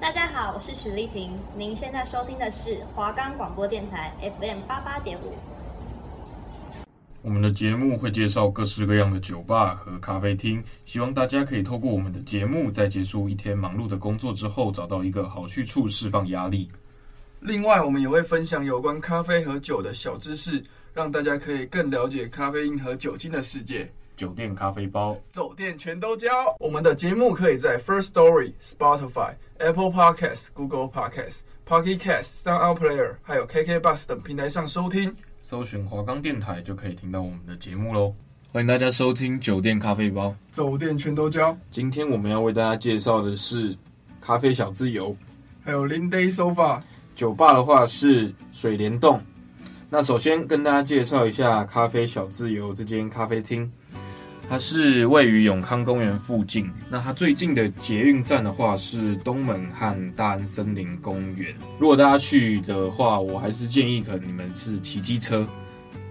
大家好，我是许丽婷，您现在收听的是华冈广播电台 FM 八八点五。我们的节目会介绍各式各样的酒吧和咖啡厅，希望大家可以透过我们的节目，在结束一天忙碌的工作之后，找到一个好去处释放压力。另外，我们也会分享有关咖啡和酒的小知识，让大家可以更了解咖啡因和酒精的世界。酒店咖啡包，走店全都交。我们的节目可以在 First Story、Spotify、Apple Podcasts、Google Podcasts、Pocket Casts、Sound Player，还有 KK Bus 等平台上收听。搜寻华冈电台就可以听到我们的节目喽！欢迎大家收听酒店咖啡包，走店全都交。今天我们要为大家介绍的是咖啡小自由，还有 Linday Sofa。酒吧的话是水帘洞。那首先跟大家介绍一下咖啡小自由这间咖啡厅。它是位于永康公园附近。那它最近的捷运站的话是东门和大安森林公园。如果大家去的话，我还是建议可能你们是骑机车，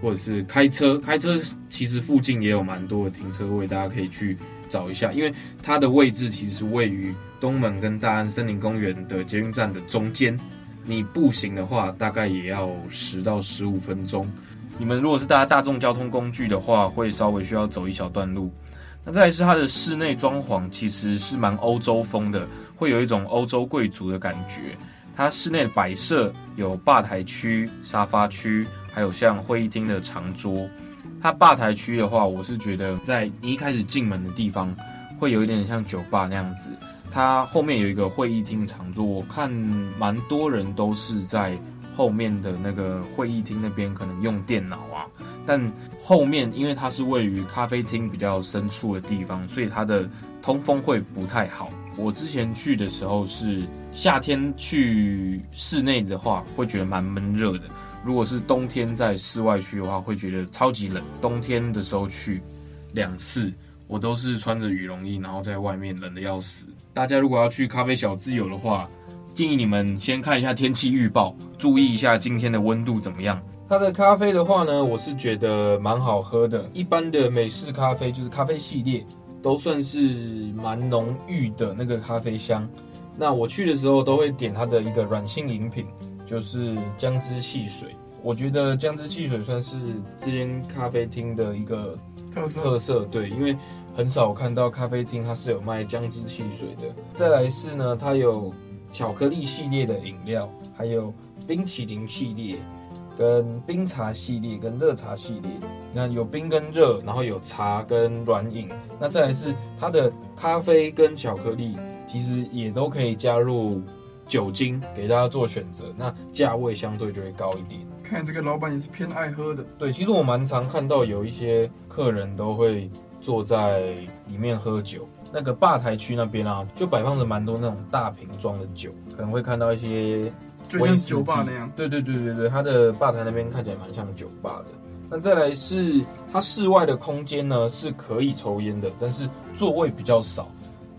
或者是开车。开车其实附近也有蛮多的停车位，大家可以去找一下。因为它的位置其实位于东门跟大安森林公园的捷运站的中间。你步行的话，大概也要十到十五分钟。你们如果是搭大众交通工具的话，会稍微需要走一小段路。那再来是它的室内装潢，其实是蛮欧洲风的，会有一种欧洲贵族的感觉。它室内的摆设有吧台区、沙发区，还有像会议厅的长桌。它吧台区的话，我是觉得在你一开始进门的地方，会有一点像酒吧那样子。它后面有一个会议厅长桌，我看蛮多人都是在。后面的那个会议厅那边可能用电脑啊，但后面因为它是位于咖啡厅比较深处的地方，所以它的通风会不太好。我之前去的时候是夏天去室内的话，会觉得蛮闷热的；如果是冬天在室外去的话，会觉得超级冷。冬天的时候去两次，我都是穿着羽绒衣，然后在外面冷得要死。大家如果要去咖啡小自由的话，建议你们先看一下天气预报，注意一下今天的温度怎么样。它的咖啡的话呢，我是觉得蛮好喝的。一般的美式咖啡就是咖啡系列，都算是蛮浓郁的那个咖啡香。那我去的时候都会点它的一个软性饮品，就是姜汁汽水。我觉得姜汁汽水算是这间咖啡厅的一个特色。特色对，因为很少看到咖啡厅它是有卖姜汁汽水的。再来是呢，它有。巧克力系列的饮料，还有冰淇淋系列，跟冰茶系列，跟热茶系列。那有冰跟热，然后有茶跟软饮。那再来是它的咖啡跟巧克力，其实也都可以加入酒精给大家做选择。那价位相对就会高一点。看这个老板也是偏爱喝的。对，其实我蛮常看到有一些客人都会坐在里面喝酒。那个吧台区那边啊，就摆放着蛮多那种大瓶装的酒，可能会看到一些，就像酒吧那样。对对对对对，它的吧台那边看起来蛮像酒吧的。那再来是它室外的空间呢，是可以抽烟的，但是座位比较少。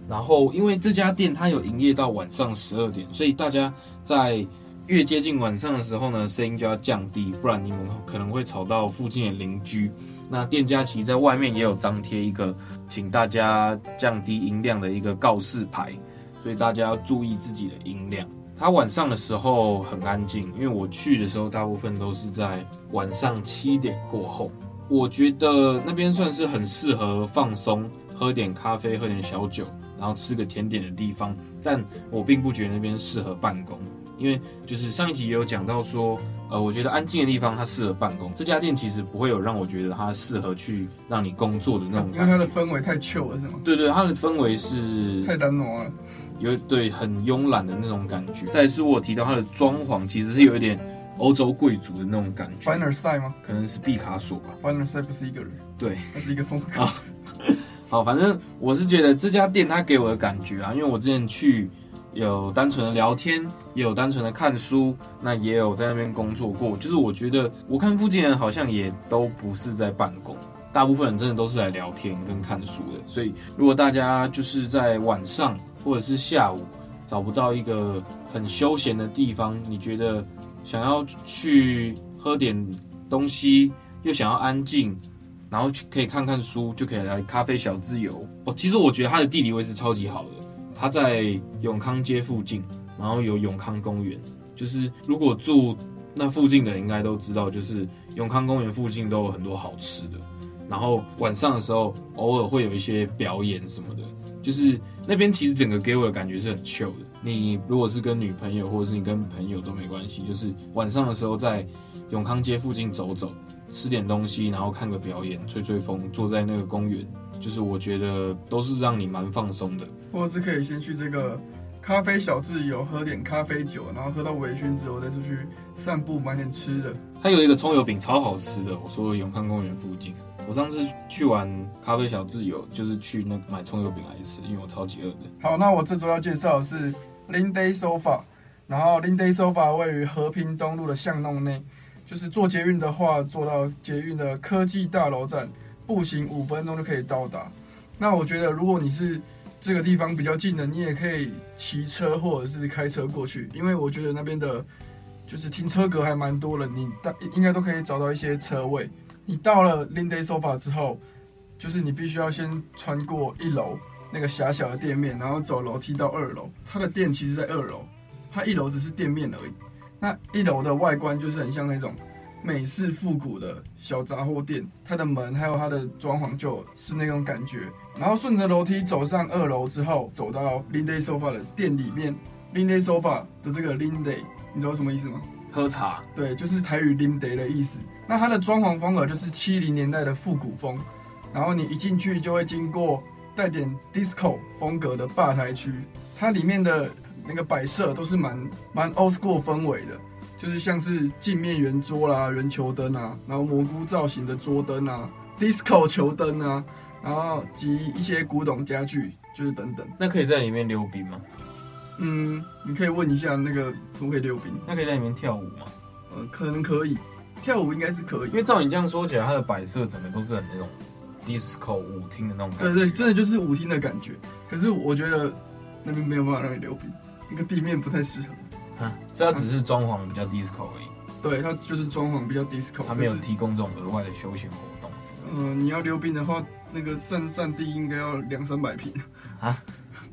然后因为这家店它有营业到晚上十二点，所以大家在越接近晚上的时候呢，声音就要降低，不然你们可能会吵到附近的邻居。那店家其实在外面也有张贴一个，请大家降低音量的一个告示牌，所以大家要注意自己的音量。它晚上的时候很安静，因为我去的时候大部分都是在晚上七点过后。我觉得那边算是很适合放松，喝点咖啡，喝点小酒，然后吃个甜点的地方。但我并不觉得那边适合办公，因为就是上一集也有讲到说。呃，我觉得安静的地方它适合办公。这家店其实不会有让我觉得它适合去让你工作的那种因为它的氛围太 chill 了，是吗？对对，它的氛围是太懒惰了，有对很慵懒的那种感觉。再是我提到它的装潢，其实是有一点欧洲贵族的那种感觉。凡尔赛吗？可能是毕卡索吧。凡尔赛不是一个人，对，它是一个风格。好，好，反正我是觉得这家店它给我的感觉啊，因为我之前去。有单纯的聊天，也有单纯的看书，那也有在那边工作过。就是我觉得，我看附近人好像也都不是在办公，大部分人真的都是来聊天跟看书的。所以，如果大家就是在晚上或者是下午找不到一个很休闲的地方，你觉得想要去喝点东西，又想要安静，然后可以看看书，就可以来咖啡小自由。哦，其实我觉得它的地理位置超级好的。它在永康街附近，然后有永康公园。就是如果住那附近的应该都知道，就是永康公园附近都有很多好吃的。然后晚上的时候，偶尔会有一些表演什么的。就是那边其实整个给我的感觉是很 chill 的。你如果是跟女朋友，或者是你跟朋友都没关系，就是晚上的时候在永康街附近走走，吃点东西，然后看个表演，吹吹风，坐在那个公园，就是我觉得都是让你蛮放松的。或者是可以先去这个咖啡小自由喝点咖啡酒，然后喝到微醺之后再出去散步买点吃的。它有一个葱油饼超好吃的，我说永康公园附近。我上次去玩咖啡小自由，就是去那买葱油饼来吃，因为我超级饿的。好，那我这周要介绍的是 Linday Sofa，然后 Linday Sofa 位于和平东路的巷弄内，就是坐捷运的话，坐到捷运的科技大楼站，步行五分钟就可以到达。那我觉得，如果你是这个地方比较近的，你也可以骑车或者是开车过去，因为我觉得那边的，就是停车格还蛮多的，你大应该都可以找到一些车位。你到了 Linday Sofa 之后，就是你必须要先穿过一楼那个狭小的店面，然后走楼梯到二楼。它的店其实在二楼，它一楼只是店面而已。那一楼的外观就是很像那种美式复古的小杂货店，它的门还有它的装潢就是那种感觉。然后顺着楼梯走上二楼之后，走到 Linday Sofa 的店里面。Linday Sofa 的这个 Linday，你知道什么意思吗？喝茶。对，就是台语 Linday 的意思。那它的装潢风格就是七零年代的复古风，然后你一进去就会经过带点 disco 风格的吧台区，它里面的那个摆设都是蛮蛮 old school 氛围的，就是像是镜面圆桌啦、圆球灯啊，然后蘑菇造型的桌灯啊、disco 球灯啊，然后及一些古董家具，就是等等。那可以在里面溜冰吗？嗯，你可以问一下那个可不可以溜冰？那可以在里面跳舞吗？呃，可能可以。跳舞应该是可以，因为照你这样说起来，它的摆设整个都是很那种 disco 舞厅的那种感觉。对对，真的就是舞厅的感觉。可是我觉得那边没有办法让你溜冰，那个地面不太适合。啊，所以它只是装潢比较 disco 而已。对，它就是装潢比较 disco，它没有提供这种额外的休闲活动。嗯、呃，你要溜冰的话，那个占占地应该要两三百平。啊？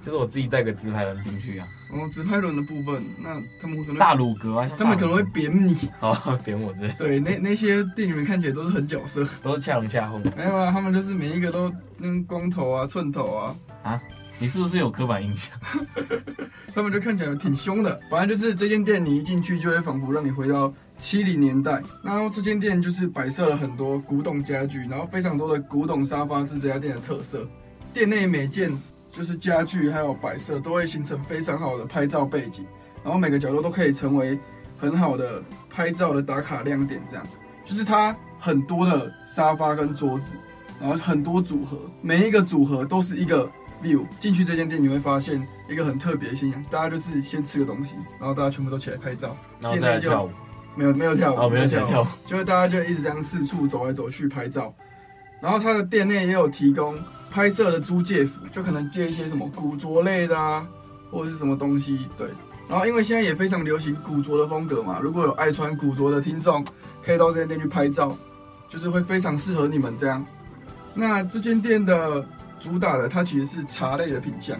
就是我自己带个直排轮进去啊。哦，直排轮的部分，那他们可能大鲁格啊，他们可能会扁你。哦，扁我这。对，那那些店里面看起来都是很角色，都是恰龙恰凤。没有啊，他们就是每一个都那光头啊、寸头啊。啊？你是不是有刻板印象？他们就看起来挺凶的。反正就是这间店，你一进去就会仿佛让你回到七零年代。然后这间店就是摆设了很多古董家具，然后非常多的古董沙发是这家店的特色。店内每件。就是家具还有摆设都会形成非常好的拍照背景，然后每个角落都可以成为很好的拍照的打卡亮点。这样，就是它很多的沙发跟桌子，然后很多组合，每一个组合都是一个 view。进去这间店你会发现一个很特别的现象，大家就是先吃个东西，然后大家全部都起来拍照，然后再来跳舞。没有没有跳舞，哦，没有跳舞，跳舞就是大家就一直这样四处走来走去拍照。然后它的店内也有提供。拍摄的租借服，就可能借一些什么古着类的啊，或者是什么东西，对。然后因为现在也非常流行古着的风格嘛，如果有爱穿古着的听众，可以到这间店去拍照，就是会非常适合你们这样。那这间店的主打的，它其实是茶类的品相，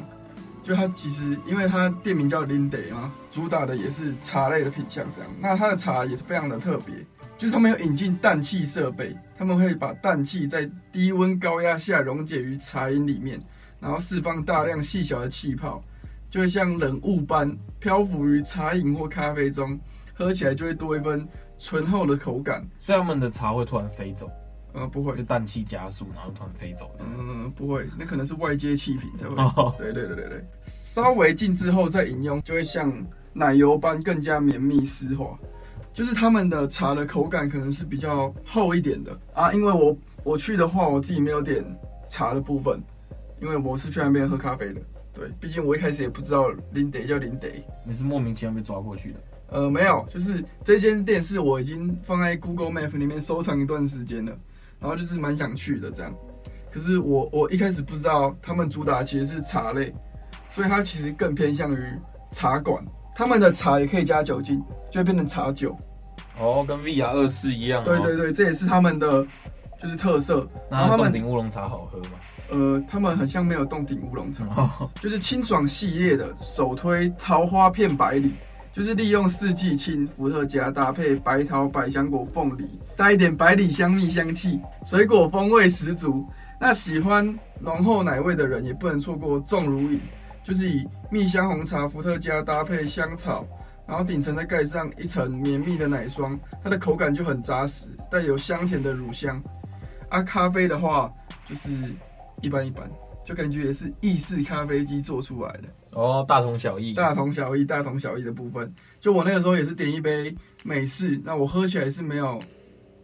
就它其实因为它店名叫 Linday 嘛，主打的也是茶类的品相这样。那它的茶也是非常的特别。就是他们有引进氮气设备，他们会把氮气在低温高压下溶解于茶饮里面，然后释放大量细小的气泡，就会像冷雾般漂浮于茶饮或咖啡中，喝起来就会多一分醇厚的口感。所以他们的茶会突然飞走？呃，不会，就氮气加速，然后突然飞走。嗯，不会，那可能是外接气瓶才会。Oh. 对对对对对，稍微静置后再饮用，就会像奶油般更加绵密丝滑。就是他们的茶的口感可能是比较厚一点的啊，因为我我去的话，我自己没有点茶的部分，因为我是去那边喝咖啡的。对，毕竟我一开始也不知道 Linday 叫 Linday。你是莫名其妙被抓过去的？呃，没有，就是这间店是我已经放在 Google Map 里面收藏一段时间了，然后就是蛮想去的这样。可是我我一开始不知道他们主打其实是茶类，所以它其实更偏向于茶馆。他们的茶也可以加酒精，就会变成茶酒。哦，跟 V R 二四一样。对对对，这也是他们的就是特色。那他们洞顶乌龙茶好喝吗？呃，他们很像没有洞顶乌龙茶，就是清爽系列的，首推桃花片百里，就是利用四季青、伏特加搭配白桃、百香果、凤梨，带一点百里香蜜香气，水果风味十足。那喜欢浓厚奶味的人也不能错过重乳饮，就是以蜜香红茶、伏特加搭配香草，然后顶层再盖上一层绵密的奶霜，它的口感就很扎实，带有香甜的乳香。啊，咖啡的话就是一般一般，就感觉也是意式咖啡机做出来的哦，大同小异，大同小异，大同小异的部分。就我那个时候也是点一杯美式，那我喝起来是没有。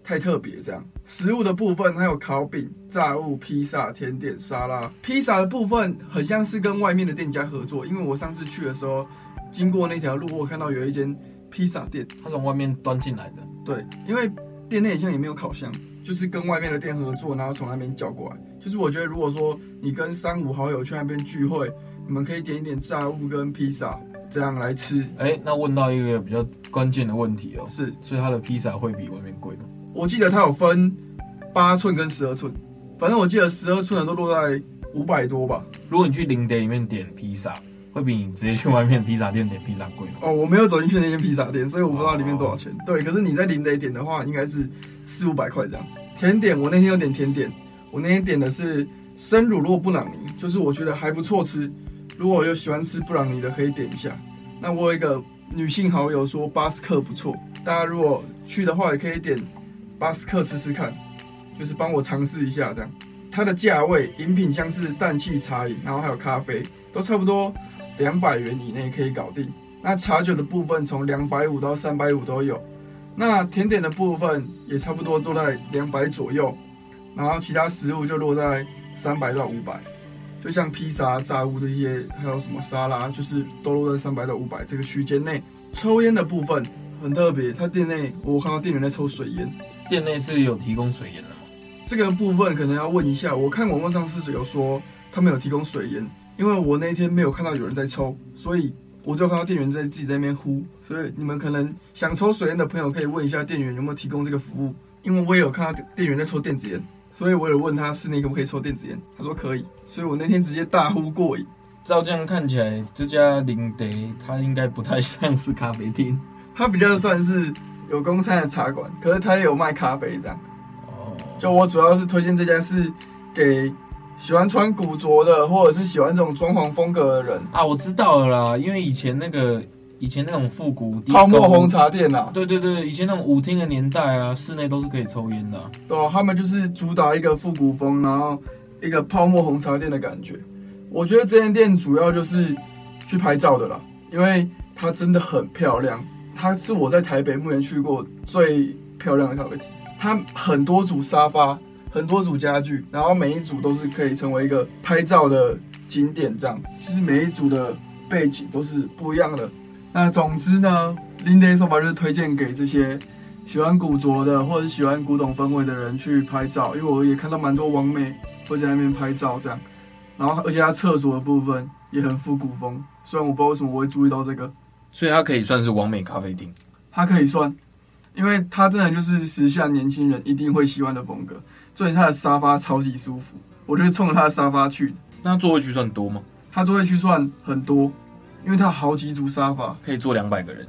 太特别，这样食物的部分还有烤饼、炸物、披萨、甜点、沙拉。披萨的部分很像是跟外面的店家合作，因为我上次去的时候经过那条路，我看到有一间披萨店，它从外面端进来的。对，因为店内好像也没有烤箱，就是跟外面的店合作，然后从那边叫过来。就是我觉得，如果说你跟三五好友去那边聚会，你们可以点一点炸物跟披萨，这样来吃。哎、欸，那问到一个比较关键的问题哦，是，所以它的披萨会比外面贵吗？我记得它有分八寸跟十二寸，反正我记得十二寸的都落在五百多吧。如果你去零点里面点披萨，会比你直接去外面披萨店点披萨贵吗？哦，我没有走进去那间披萨店，所以我不知道里面多少钱。哦、对，可是你在零点点的话，应该是四五百块这样。甜点，我那天有点甜点，我那天点的是生乳酪布朗尼，就是我觉得还不错吃。如果有喜欢吃布朗尼的，可以点一下。那我有一个女性好友说巴斯克不错，大家如果去的话，也可以点。巴斯克吃吃看，就是帮我尝试一下这样。它的价位，饮品像是氮气茶饮，然后还有咖啡，都差不多两百元以内可以搞定。那茶酒的部分从两百五到三百五都有。那甜点的部分也差不多都在两百左右，然后其他食物就落在三百到五百。就像披萨、炸物这些，还有什么沙拉，就是都落在三百到五百这个区间内。抽烟的部分很特别，他店内我看到店员在抽水烟。店内是有提供水烟的吗？这个部分可能要问一下。我看网络上是有说他们有提供水烟，因为我那天没有看到有人在抽，所以我就看到店员在自己在那边呼。所以你们可能想抽水烟的朋友可以问一下店员有没有提供这个服务。因为我也有看到店员在抽电子烟，所以我有问他室内可不可以抽电子烟，他说可以。所以我那天直接大呼过瘾。照这样看起来，这家林德它应该不太像是咖啡厅，它比较算是。有公餐的茶馆，可是他也有卖咖啡这样。哦，就我主要是推荐这家是给喜欢穿古着的，或者是喜欢这种装潢风格的人啊。我知道了啦，因为以前那个以前那种复古泡沫红茶店呐，对对对，以前那种舞厅的年代啊，室内都是可以抽烟的。对啊，他们就是主打一个复古风，然后一个泡沫红茶店的感觉。我觉得这间店主要就是去拍照的啦，因为它真的很漂亮。它是我在台北目前去过最漂亮的咖啡厅。它很多组沙发，很多组家具，然后每一组都是可以成为一个拍照的景点，这样。就是每一组的背景都是不一样的。那总之呢，Linda Sofa 就是推荐给这些喜欢古着的，或者喜欢古董氛围的人去拍照。因为我也看到蛮多网美会在那边拍照，这样。然后而且它厕所的部分也很复古风，虽然我不知道为什么我会注意到这个。所以它可以算是完美咖啡厅，它可以算，因为它真的就是时下年轻人一定会喜欢的风格。重点是它的沙发超级舒服，我就是冲着它的沙发去的。那座位区算多吗？它座位区算很多，因为它好几组沙发，可以坐两百个人。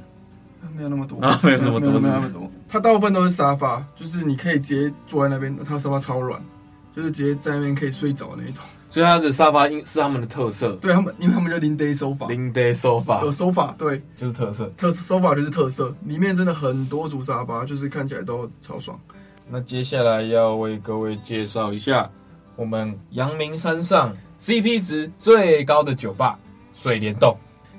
没有那么多，啊、没有那么多，没有那么多。它大部分都是沙发，就是你可以直接坐在那边，它沙发超软，就是直接在那边可以睡着的那一种。所以它的沙发应是他们的特色，对他们，因为他们叫 Linday Sofa，Linday Sofa 有 sofa，对，就是特色，特 sofa 就是特色，里面真的很多组沙发，就是看起来都超爽。那接下来要为各位介绍一下我们阳明山上 CP 值最高的酒吧水帘洞。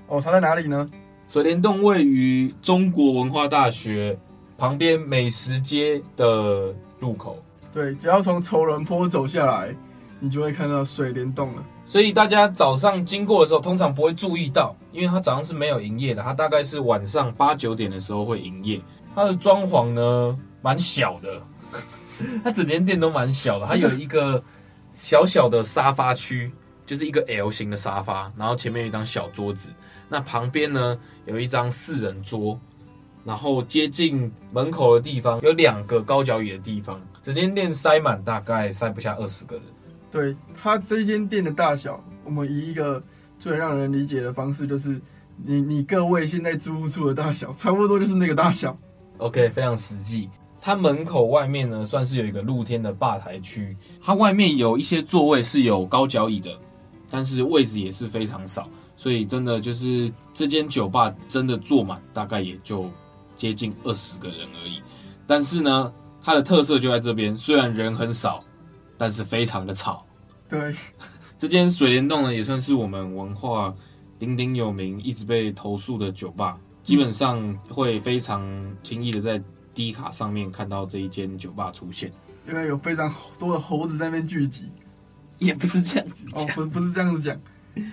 哦，它在哪里呢？水帘洞位于中国文化大学旁边美食街的入口。对，只要从仇人坡走下来。你就会看到水帘洞了，所以大家早上经过的时候，通常不会注意到，因为它早上是没有营业的，它大概是晚上八九点的时候会营业。它的装潢呢，蛮小的，它整间店都蛮小的，它有一个小小的沙发区，就是一个 L 型的沙发，然后前面有一张小桌子，那旁边呢有一张四人桌，然后接近门口的地方有两个高脚椅的地方。整间店塞满，大概塞不下二十个人。对，它这一间店的大小，我们以一个最让人理解的方式，就是你你各位现在租屋处的大小，差不多就是那个大小。OK，非常实际。它门口外面呢，算是有一个露天的吧台区，它外面有一些座位是有高脚椅的，但是位置也是非常少，所以真的就是这间酒吧真的坐满，大概也就接近二十个人而已。但是呢，它的特色就在这边，虽然人很少，但是非常的吵。对，这间水帘洞呢，也算是我们文化鼎鼎有名、一直被投诉的酒吧，基本上会非常轻易的在。低卡上面看到这一间酒吧出现，因为有非常多的猴子在那边聚集，也不是这样子讲，哦，不不是这样子讲。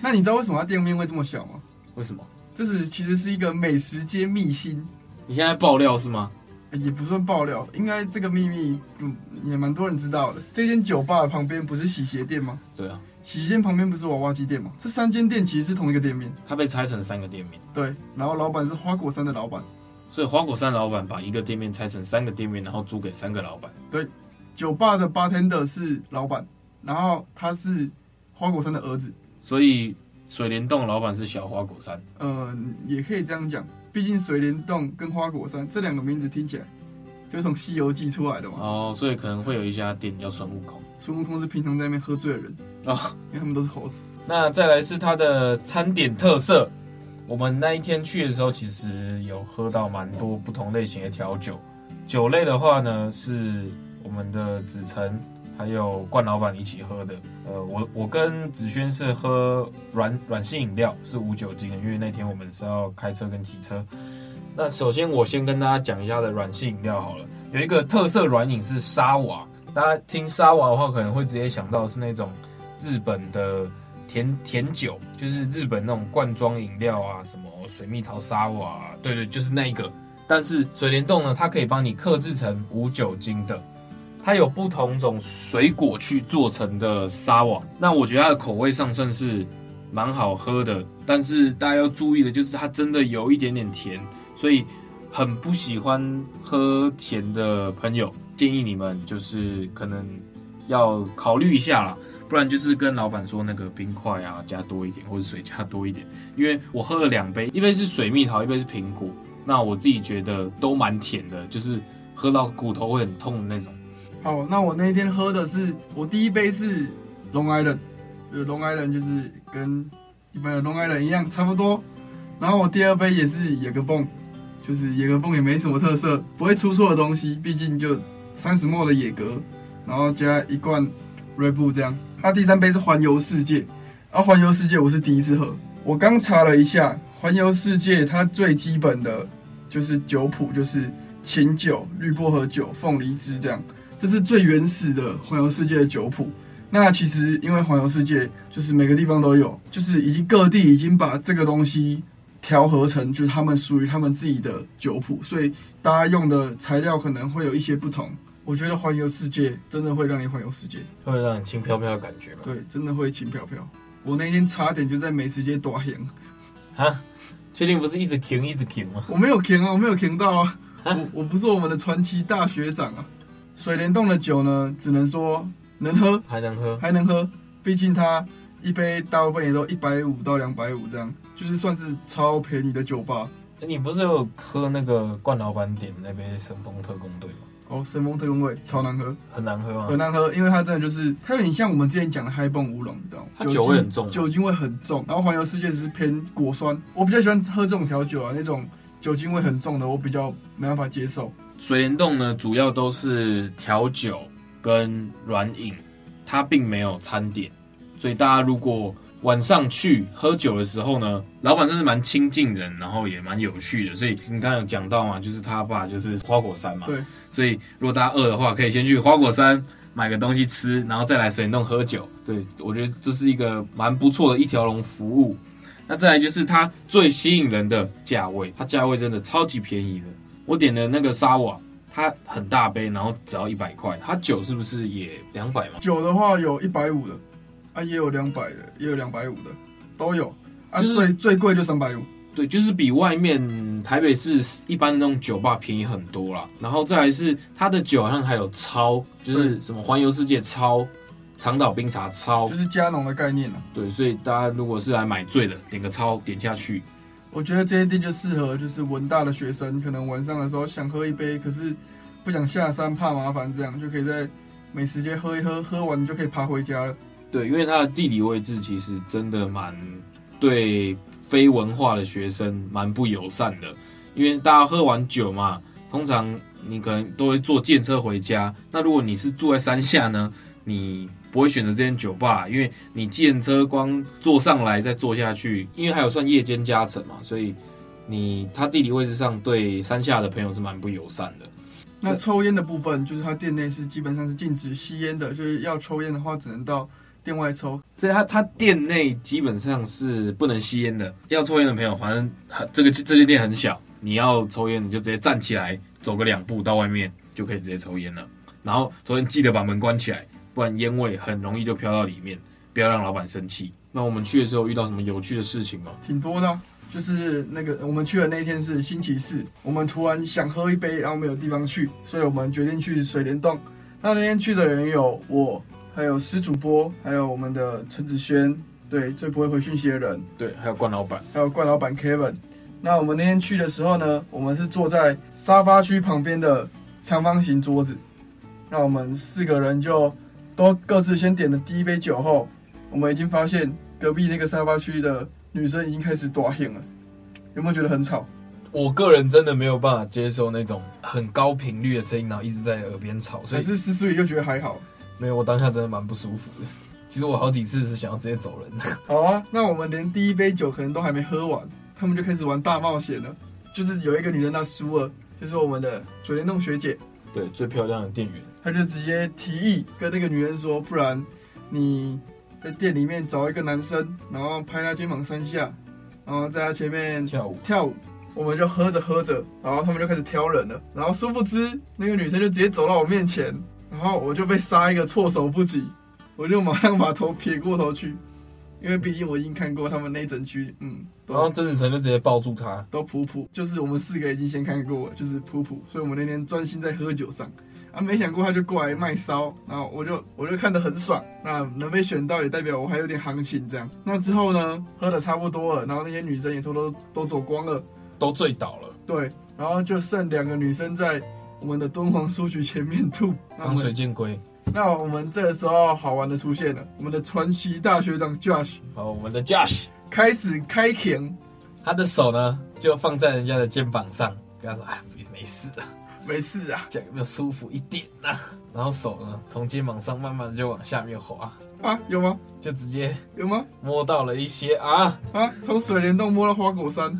那你知道为什么它店面会这么小吗？为什么？这是其实是一个美食街秘辛。你现在爆料是吗？也不算爆料，应该这个秘密嗯也蛮多人知道的。这间酒吧的旁边不是洗鞋店吗？对啊，洗鞋店旁边不是娃娃机店吗？这三间店其实是同一个店面，它被拆成三个店面。对，然后老板是花果山的老板。所以花果山老板把一个店面拆成三个店面，然后租给三个老板。对，酒吧的 bartender 是老板，然后他是花果山的儿子。所以水帘洞老板是小花果山。嗯，也可以这样讲，毕竟水帘洞跟花果山这两个名字听起来就是从《西游记》出来的嘛。哦，所以可能会有一家店叫孙悟空。孙悟空是平常在那边喝醉的人啊，哦，因为他们都是猴子。那再来是它的餐点特色。我们那一天去的时候，其实有喝到蛮多不同类型的调酒。酒类的话呢，是我们的子晨还有冠老板一起喝的。呃，我我跟子轩是喝软软性饮料，是无酒精的，因为那天我们是要开车跟骑车。那首先我先跟大家讲一下的软性饮料好了，有一个特色软饮是沙瓦。大家听沙瓦的话，可能会直接想到是那种日本的。甜甜酒就是日本那种罐装饮料啊，什么水蜜桃沙瓦啊，对对，就是那一个。但是水帘洞呢，它可以帮你克制成无酒精的，它有不同种水果去做成的沙瓦。那我觉得它的口味上算是蛮好喝的，但是大家要注意的就是它真的有一点点甜，所以很不喜欢喝甜的朋友，建议你们就是可能要考虑一下啦。不然就是跟老板说那个冰块啊加多一点，或者水加多一点。因为我喝了两杯，一杯是水蜜桃，一杯是苹果。那我自己觉得都蛮甜的，就是喝到骨头会很痛的那种。好，那我那一天喝的是，我第一杯是龙 o 人呃龙 o 人就是跟一般的龙 o 人一样差不多。然后我第二杯也是野格泵，就是野格泵也没什么特色，不会出错的东西，毕竟就三十 ml 的野格，然后加一罐 Red Bull 这样。它第三杯是环游世界，啊，环游世界我是第一次喝。我刚查了一下，环游世界它最基本的就是酒谱，就是琴酒、绿薄荷酒、凤梨汁这样，这是最原始的环游世界的酒谱。那其实因为环游世界就是每个地方都有，就是已经各地已经把这个东西调和成就是他们属于他们自己的酒谱，所以大家用的材料可能会有一些不同。我觉得环游世界真的会让你环游世界，会让你轻飘飘的感觉吗？对，真的会轻飘飘。我那天差点就在美食街大行啊！确定不是一直停一直停吗？我没有停啊，我没有停到啊！我我不是我们的传奇大学长啊！水帘洞的酒呢，只能说能喝，还能喝，还能喝。毕竟它一杯大部分也都一百五到两百五这样，就是算是超便宜的酒吧。你不是有喝那个冠老板点那杯神风特工队吗？哦，神风特工队超难喝，很难喝吗？很难喝，因为它真的就是它有点像我们之前讲的嗨蹦乌龙，你知道吗？它酒味很重，酒精味很重。然后环游世界只是偏果酸，我比较喜欢喝这种调酒啊，那种酒精味很重的我比较没办法接受。水帘洞呢，主要都是调酒跟软饮，它并没有餐点，所以大家如果晚上去喝酒的时候呢，老板真是蛮亲近人，然后也蛮有趣的。所以你刚刚有讲到嘛，就是他爸就是花果山嘛。对。所以如果大家饿的话，可以先去花果山买个东西吃，然后再来水帘洞喝酒。对，我觉得这是一个蛮不错的一条龙服务。那再来就是它最吸引人的价位，它价位真的超级便宜的。我点的那个沙瓦，它很大杯，然后只要一百块。它酒是不是也两百嘛？酒的话有一百五的。啊，也有两百的，也有两百五的，都有。啊，就是、最最贵就三百五。对，就是比外面台北市一般那种酒吧便宜很多啦。然后再来是它的酒好像还有超，就是什么环游世界超，长岛冰茶超，就是加浓的概念了。对，所以大家如果是来买醉的，点个超点下去。我觉得这些店就适合就是文大的学生，可能晚上的时候想喝一杯，可是不想下山怕麻烦，这样就可以在美食街喝一喝，喝完就可以爬回家了。对，因为它的地理位置其实真的蛮对非文化的学生蛮不友善的，因为大家喝完酒嘛，通常你可能都会坐电车回家。那如果你是住在山下呢，你不会选择这间酒吧，因为你见车光坐上来再坐下去，因为还有算夜间加成嘛，所以你它地理位置上对山下的朋友是蛮不友善的。那抽烟的部分，就是它店内是基本上是禁止吸烟的，就是要抽烟的话，只能到。店外抽，所以它它店内基本上是不能吸烟的。要抽烟的朋友，反正这个这间店很小，你要抽烟你就直接站起来，走个两步到外面就可以直接抽烟了。然后抽烟记得把门关起来，不然烟味很容易就飘到里面，不要让老板生气。那我们去的时候遇到什么有趣的事情吗？挺多的啊，就是那个我们去的那天是星期四，我们突然想喝一杯，然后没有地方去，所以我们决定去水帘洞。那那天去的人有我。还有施主播，还有我们的陈子轩，对，最不会回讯息的人，对，还有冠老板，还有冠老板 Kevin。那我们那天去的时候呢，我们是坐在沙发区旁边的长方形桌子。那我们四个人就都各自先点了第一杯酒后，我们已经发现隔壁那个沙发区的女生已经开始大喊了，有没有觉得很吵？我个人真的没有办法接受那种很高频率的声音，然后一直在耳边吵。所以还是思思雨又觉得还好。没有，我当下真的蛮不舒服的。其实我好几次是想要直接走人的。好啊，那我们连第一杯酒可能都还没喝完，他们就开始玩大冒险了。就是有一个女人她输了，就是我们的水帘洞学姐，对，最漂亮的店员，他就直接提议跟那个女人说，不然你在店里面找一个男生，然后拍他肩膀三下，然后在他前面跳舞跳舞。我们就喝着喝着，然后他们就开始挑人了。然后殊不知那个女生就直接走到我面前。然后我就被杀一个措手不及，我就马上把头撇过头去，因为毕竟我已经看过他们那一整区，嗯，然后曾子成就直接抱住他，都普普，就是我们四个已经先看过，就是普普，所以我们那天专心在喝酒上，啊，没想过他就过来卖骚，然后我就我就看得很爽，那能被选到也代表我还有点行情这样。那之后呢，喝的差不多了，然后那些女生也偷偷都走光了，都醉倒了，对，然后就剩两个女生在。我们的敦煌书局前面吐，当水箭龟。那我们这个时候好玩的出现了，我们的传奇大学长 Josh，好，我们的 Josh 开始开钳，他的手呢就放在人家的肩膀上，跟他说：“哎，没事啊，没事啊，这样有没有舒服一点啊？”然后手呢从肩膀上慢慢的就往下面滑，啊，有吗？就直接有吗？摸到了一些啊。啊，从水帘洞摸到花果山。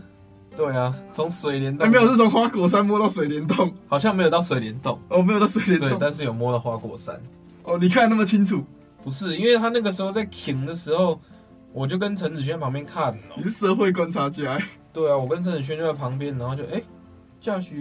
对啊，从水帘洞，还没有是从花果山摸到水帘洞，好像没有到水帘洞。哦，没有到水帘洞，对，但是有摸到花果山。哦，你看那么清楚？不是，因为他那个时候在停的时候，我就跟陈子轩旁边看。你是社会观察家？对啊，我跟陈子轩就在旁边，然后就哎，驾驶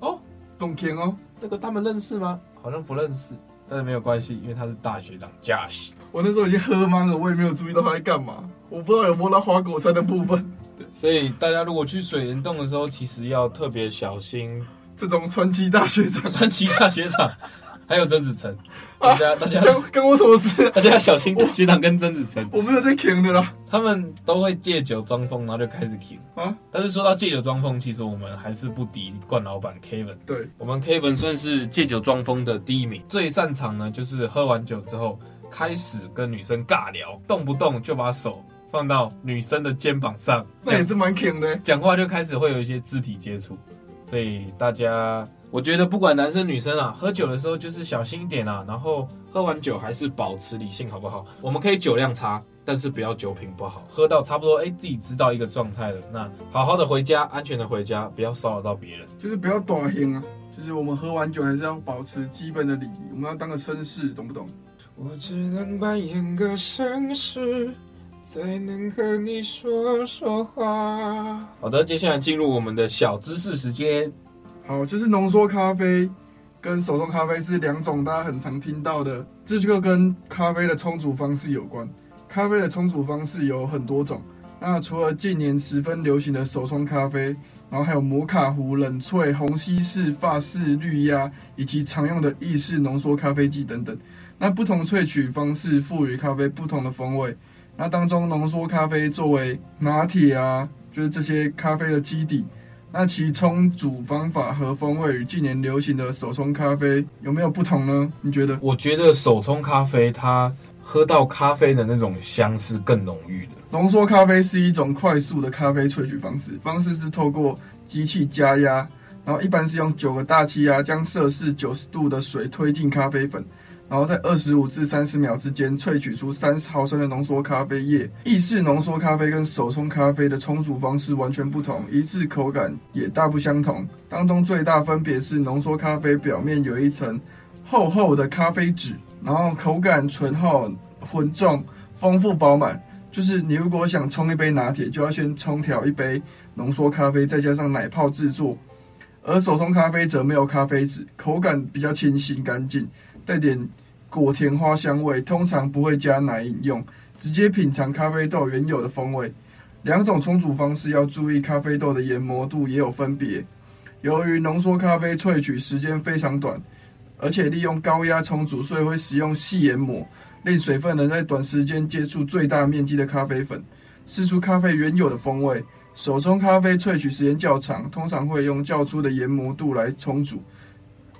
哦，懂停哦，这个他们认识吗？好像不认识，但是没有关系，因为他是大学长驾驶。我那时候已经喝懵了，我也没有注意到他在干嘛，我不知道有摸到花果山的部分。所以大家如果去水帘洞的时候，其实要特别小心这种传奇大学长、传奇大学长，还有曾子成。大家、啊、大家跟跟我什么事？大家要小心学长跟曾子成。我没有在嗑的啦。他们都会借酒装疯，然后就开始嗑啊。但是说到借酒装疯，其实我们还是不敌冠老板 Kevin。对，我们 Kevin 算是借酒装疯的第一名。最擅长呢，就是喝完酒之后开始跟女生尬聊，动不动就把手。放到女生的肩膀上，那也是蛮强的。讲话就开始会有一些肢体接触，所以大家，我觉得不管男生女生啊，喝酒的时候就是小心一点啊。然后喝完酒还是保持理性，好不好？我们可以酒量差，但是不要酒品不好。喝到差不多，哎，自己知道一个状态了，那好好的回家，安全的回家，不要骚扰到别人。就是不要短行啊，就是我们喝完酒还是要保持基本的礼仪，我们要当个绅士，懂不懂？我只能扮演个绅士。才能和你说说话。好的，接下来进入我们的小知识时间。好，就是浓缩咖啡跟手冲咖啡是两种大家很常听到的，这就跟咖啡的冲煮方式有关。咖啡的冲煮方式有很多种，那除了近年十分流行的手冲咖啡，然后还有摩卡壶、冷萃、虹吸式、法式滤压，以及常用的意式浓缩咖啡机等等。那不同萃取方式赋予咖啡不同的风味。那当中浓缩咖啡作为拿铁啊，就是这些咖啡的基底。那其冲煮方法和风味与近年流行的手冲咖啡有没有不同呢？你觉得？我觉得手冲咖啡它喝到咖啡的那种香是更浓郁的。浓缩咖啡是一种快速的咖啡萃取方式，方式是透过机器加压，然后一般是用九个大气压将摄氏九十度的水推进咖啡粉。然后在二十五至三十秒之间萃取出三十毫升的浓缩咖啡液。意式浓缩咖啡跟手冲咖啡的冲煮方式完全不同，一致口感也大不相同。当中最大分别是浓缩咖啡表面有一层厚厚的咖啡脂，然后口感醇厚、浑重、丰富、饱满。就是你如果想冲一杯拿铁，就要先冲调一杯浓缩咖啡，再加上奶泡制作。而手冲咖啡则没有咖啡脂，口感比较清新干净。带点果甜花香味，通常不会加奶饮用，直接品尝咖啡豆原有的风味。两种冲煮方式要注意咖啡豆的研磨度也有分别。由于浓缩咖啡萃取时间非常短，而且利用高压冲煮，所以会使用细研磨，令水分能在短时间接触最大面积的咖啡粉，释出咖啡原有的风味。手冲咖啡萃取时间较长，通常会用较粗的研磨度来冲煮。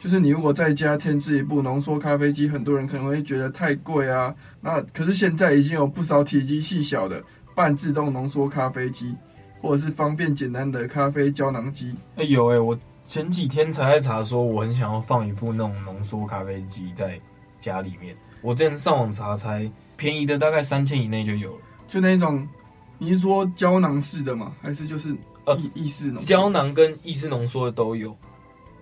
就是你如果在家添置一部浓缩咖啡机，很多人可能会觉得太贵啊。那可是现在已经有不少体积细小的半自动浓缩咖啡机，或者是方便简单的咖啡胶囊机。哎、欸、有哎、欸，我前几天才在查说，我很想要放一部那种浓缩咖啡机在家里面。我之前上网查，才便宜的大概三千以内就有了。就那种，你是说胶囊式的吗？还是就是呃意意式浓？胶囊跟意式浓缩的都有。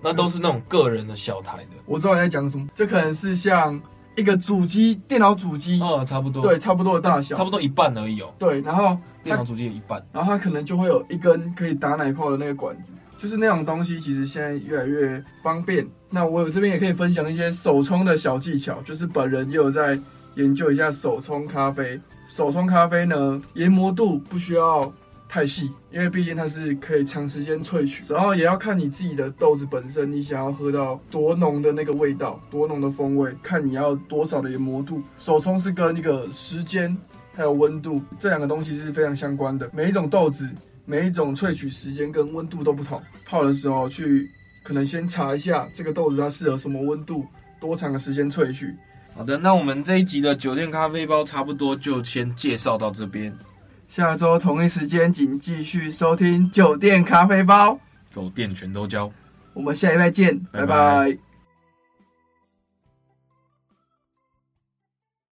那都是那种个人的小台的，我知道你在讲什么，这可能是像一个主机，电脑主机，哦，差不多，对，差不多的大小，差不多一半而已哦。对，然后电脑主机有一半，然后它可能就会有一根可以打奶泡的那个管子，就是那种东西，其实现在越来越方便。那我有这边也可以分享一些手冲的小技巧，就是本人也有在研究一下手冲咖啡。手冲咖啡呢，研磨度不需要太细，因为毕竟它是可以长时间萃取，然后也要看你自己的豆子本身，你想要喝到多浓的那个味道，多浓的风味，看你要多少的研磨度。手冲是跟那个时间还有温度这两个东西是非常相关的。每一种豆子，每一种萃取时间跟温度都不同，泡的时候去可能先查一下这个豆子它适合什么温度，多长的时间萃取。好的，那我们这一集的酒店咖啡包差不多就先介绍到这边。下周同一时间，请继续收听酒店咖啡包，酒店全都交。我们下礼拜见，拜拜。拜拜。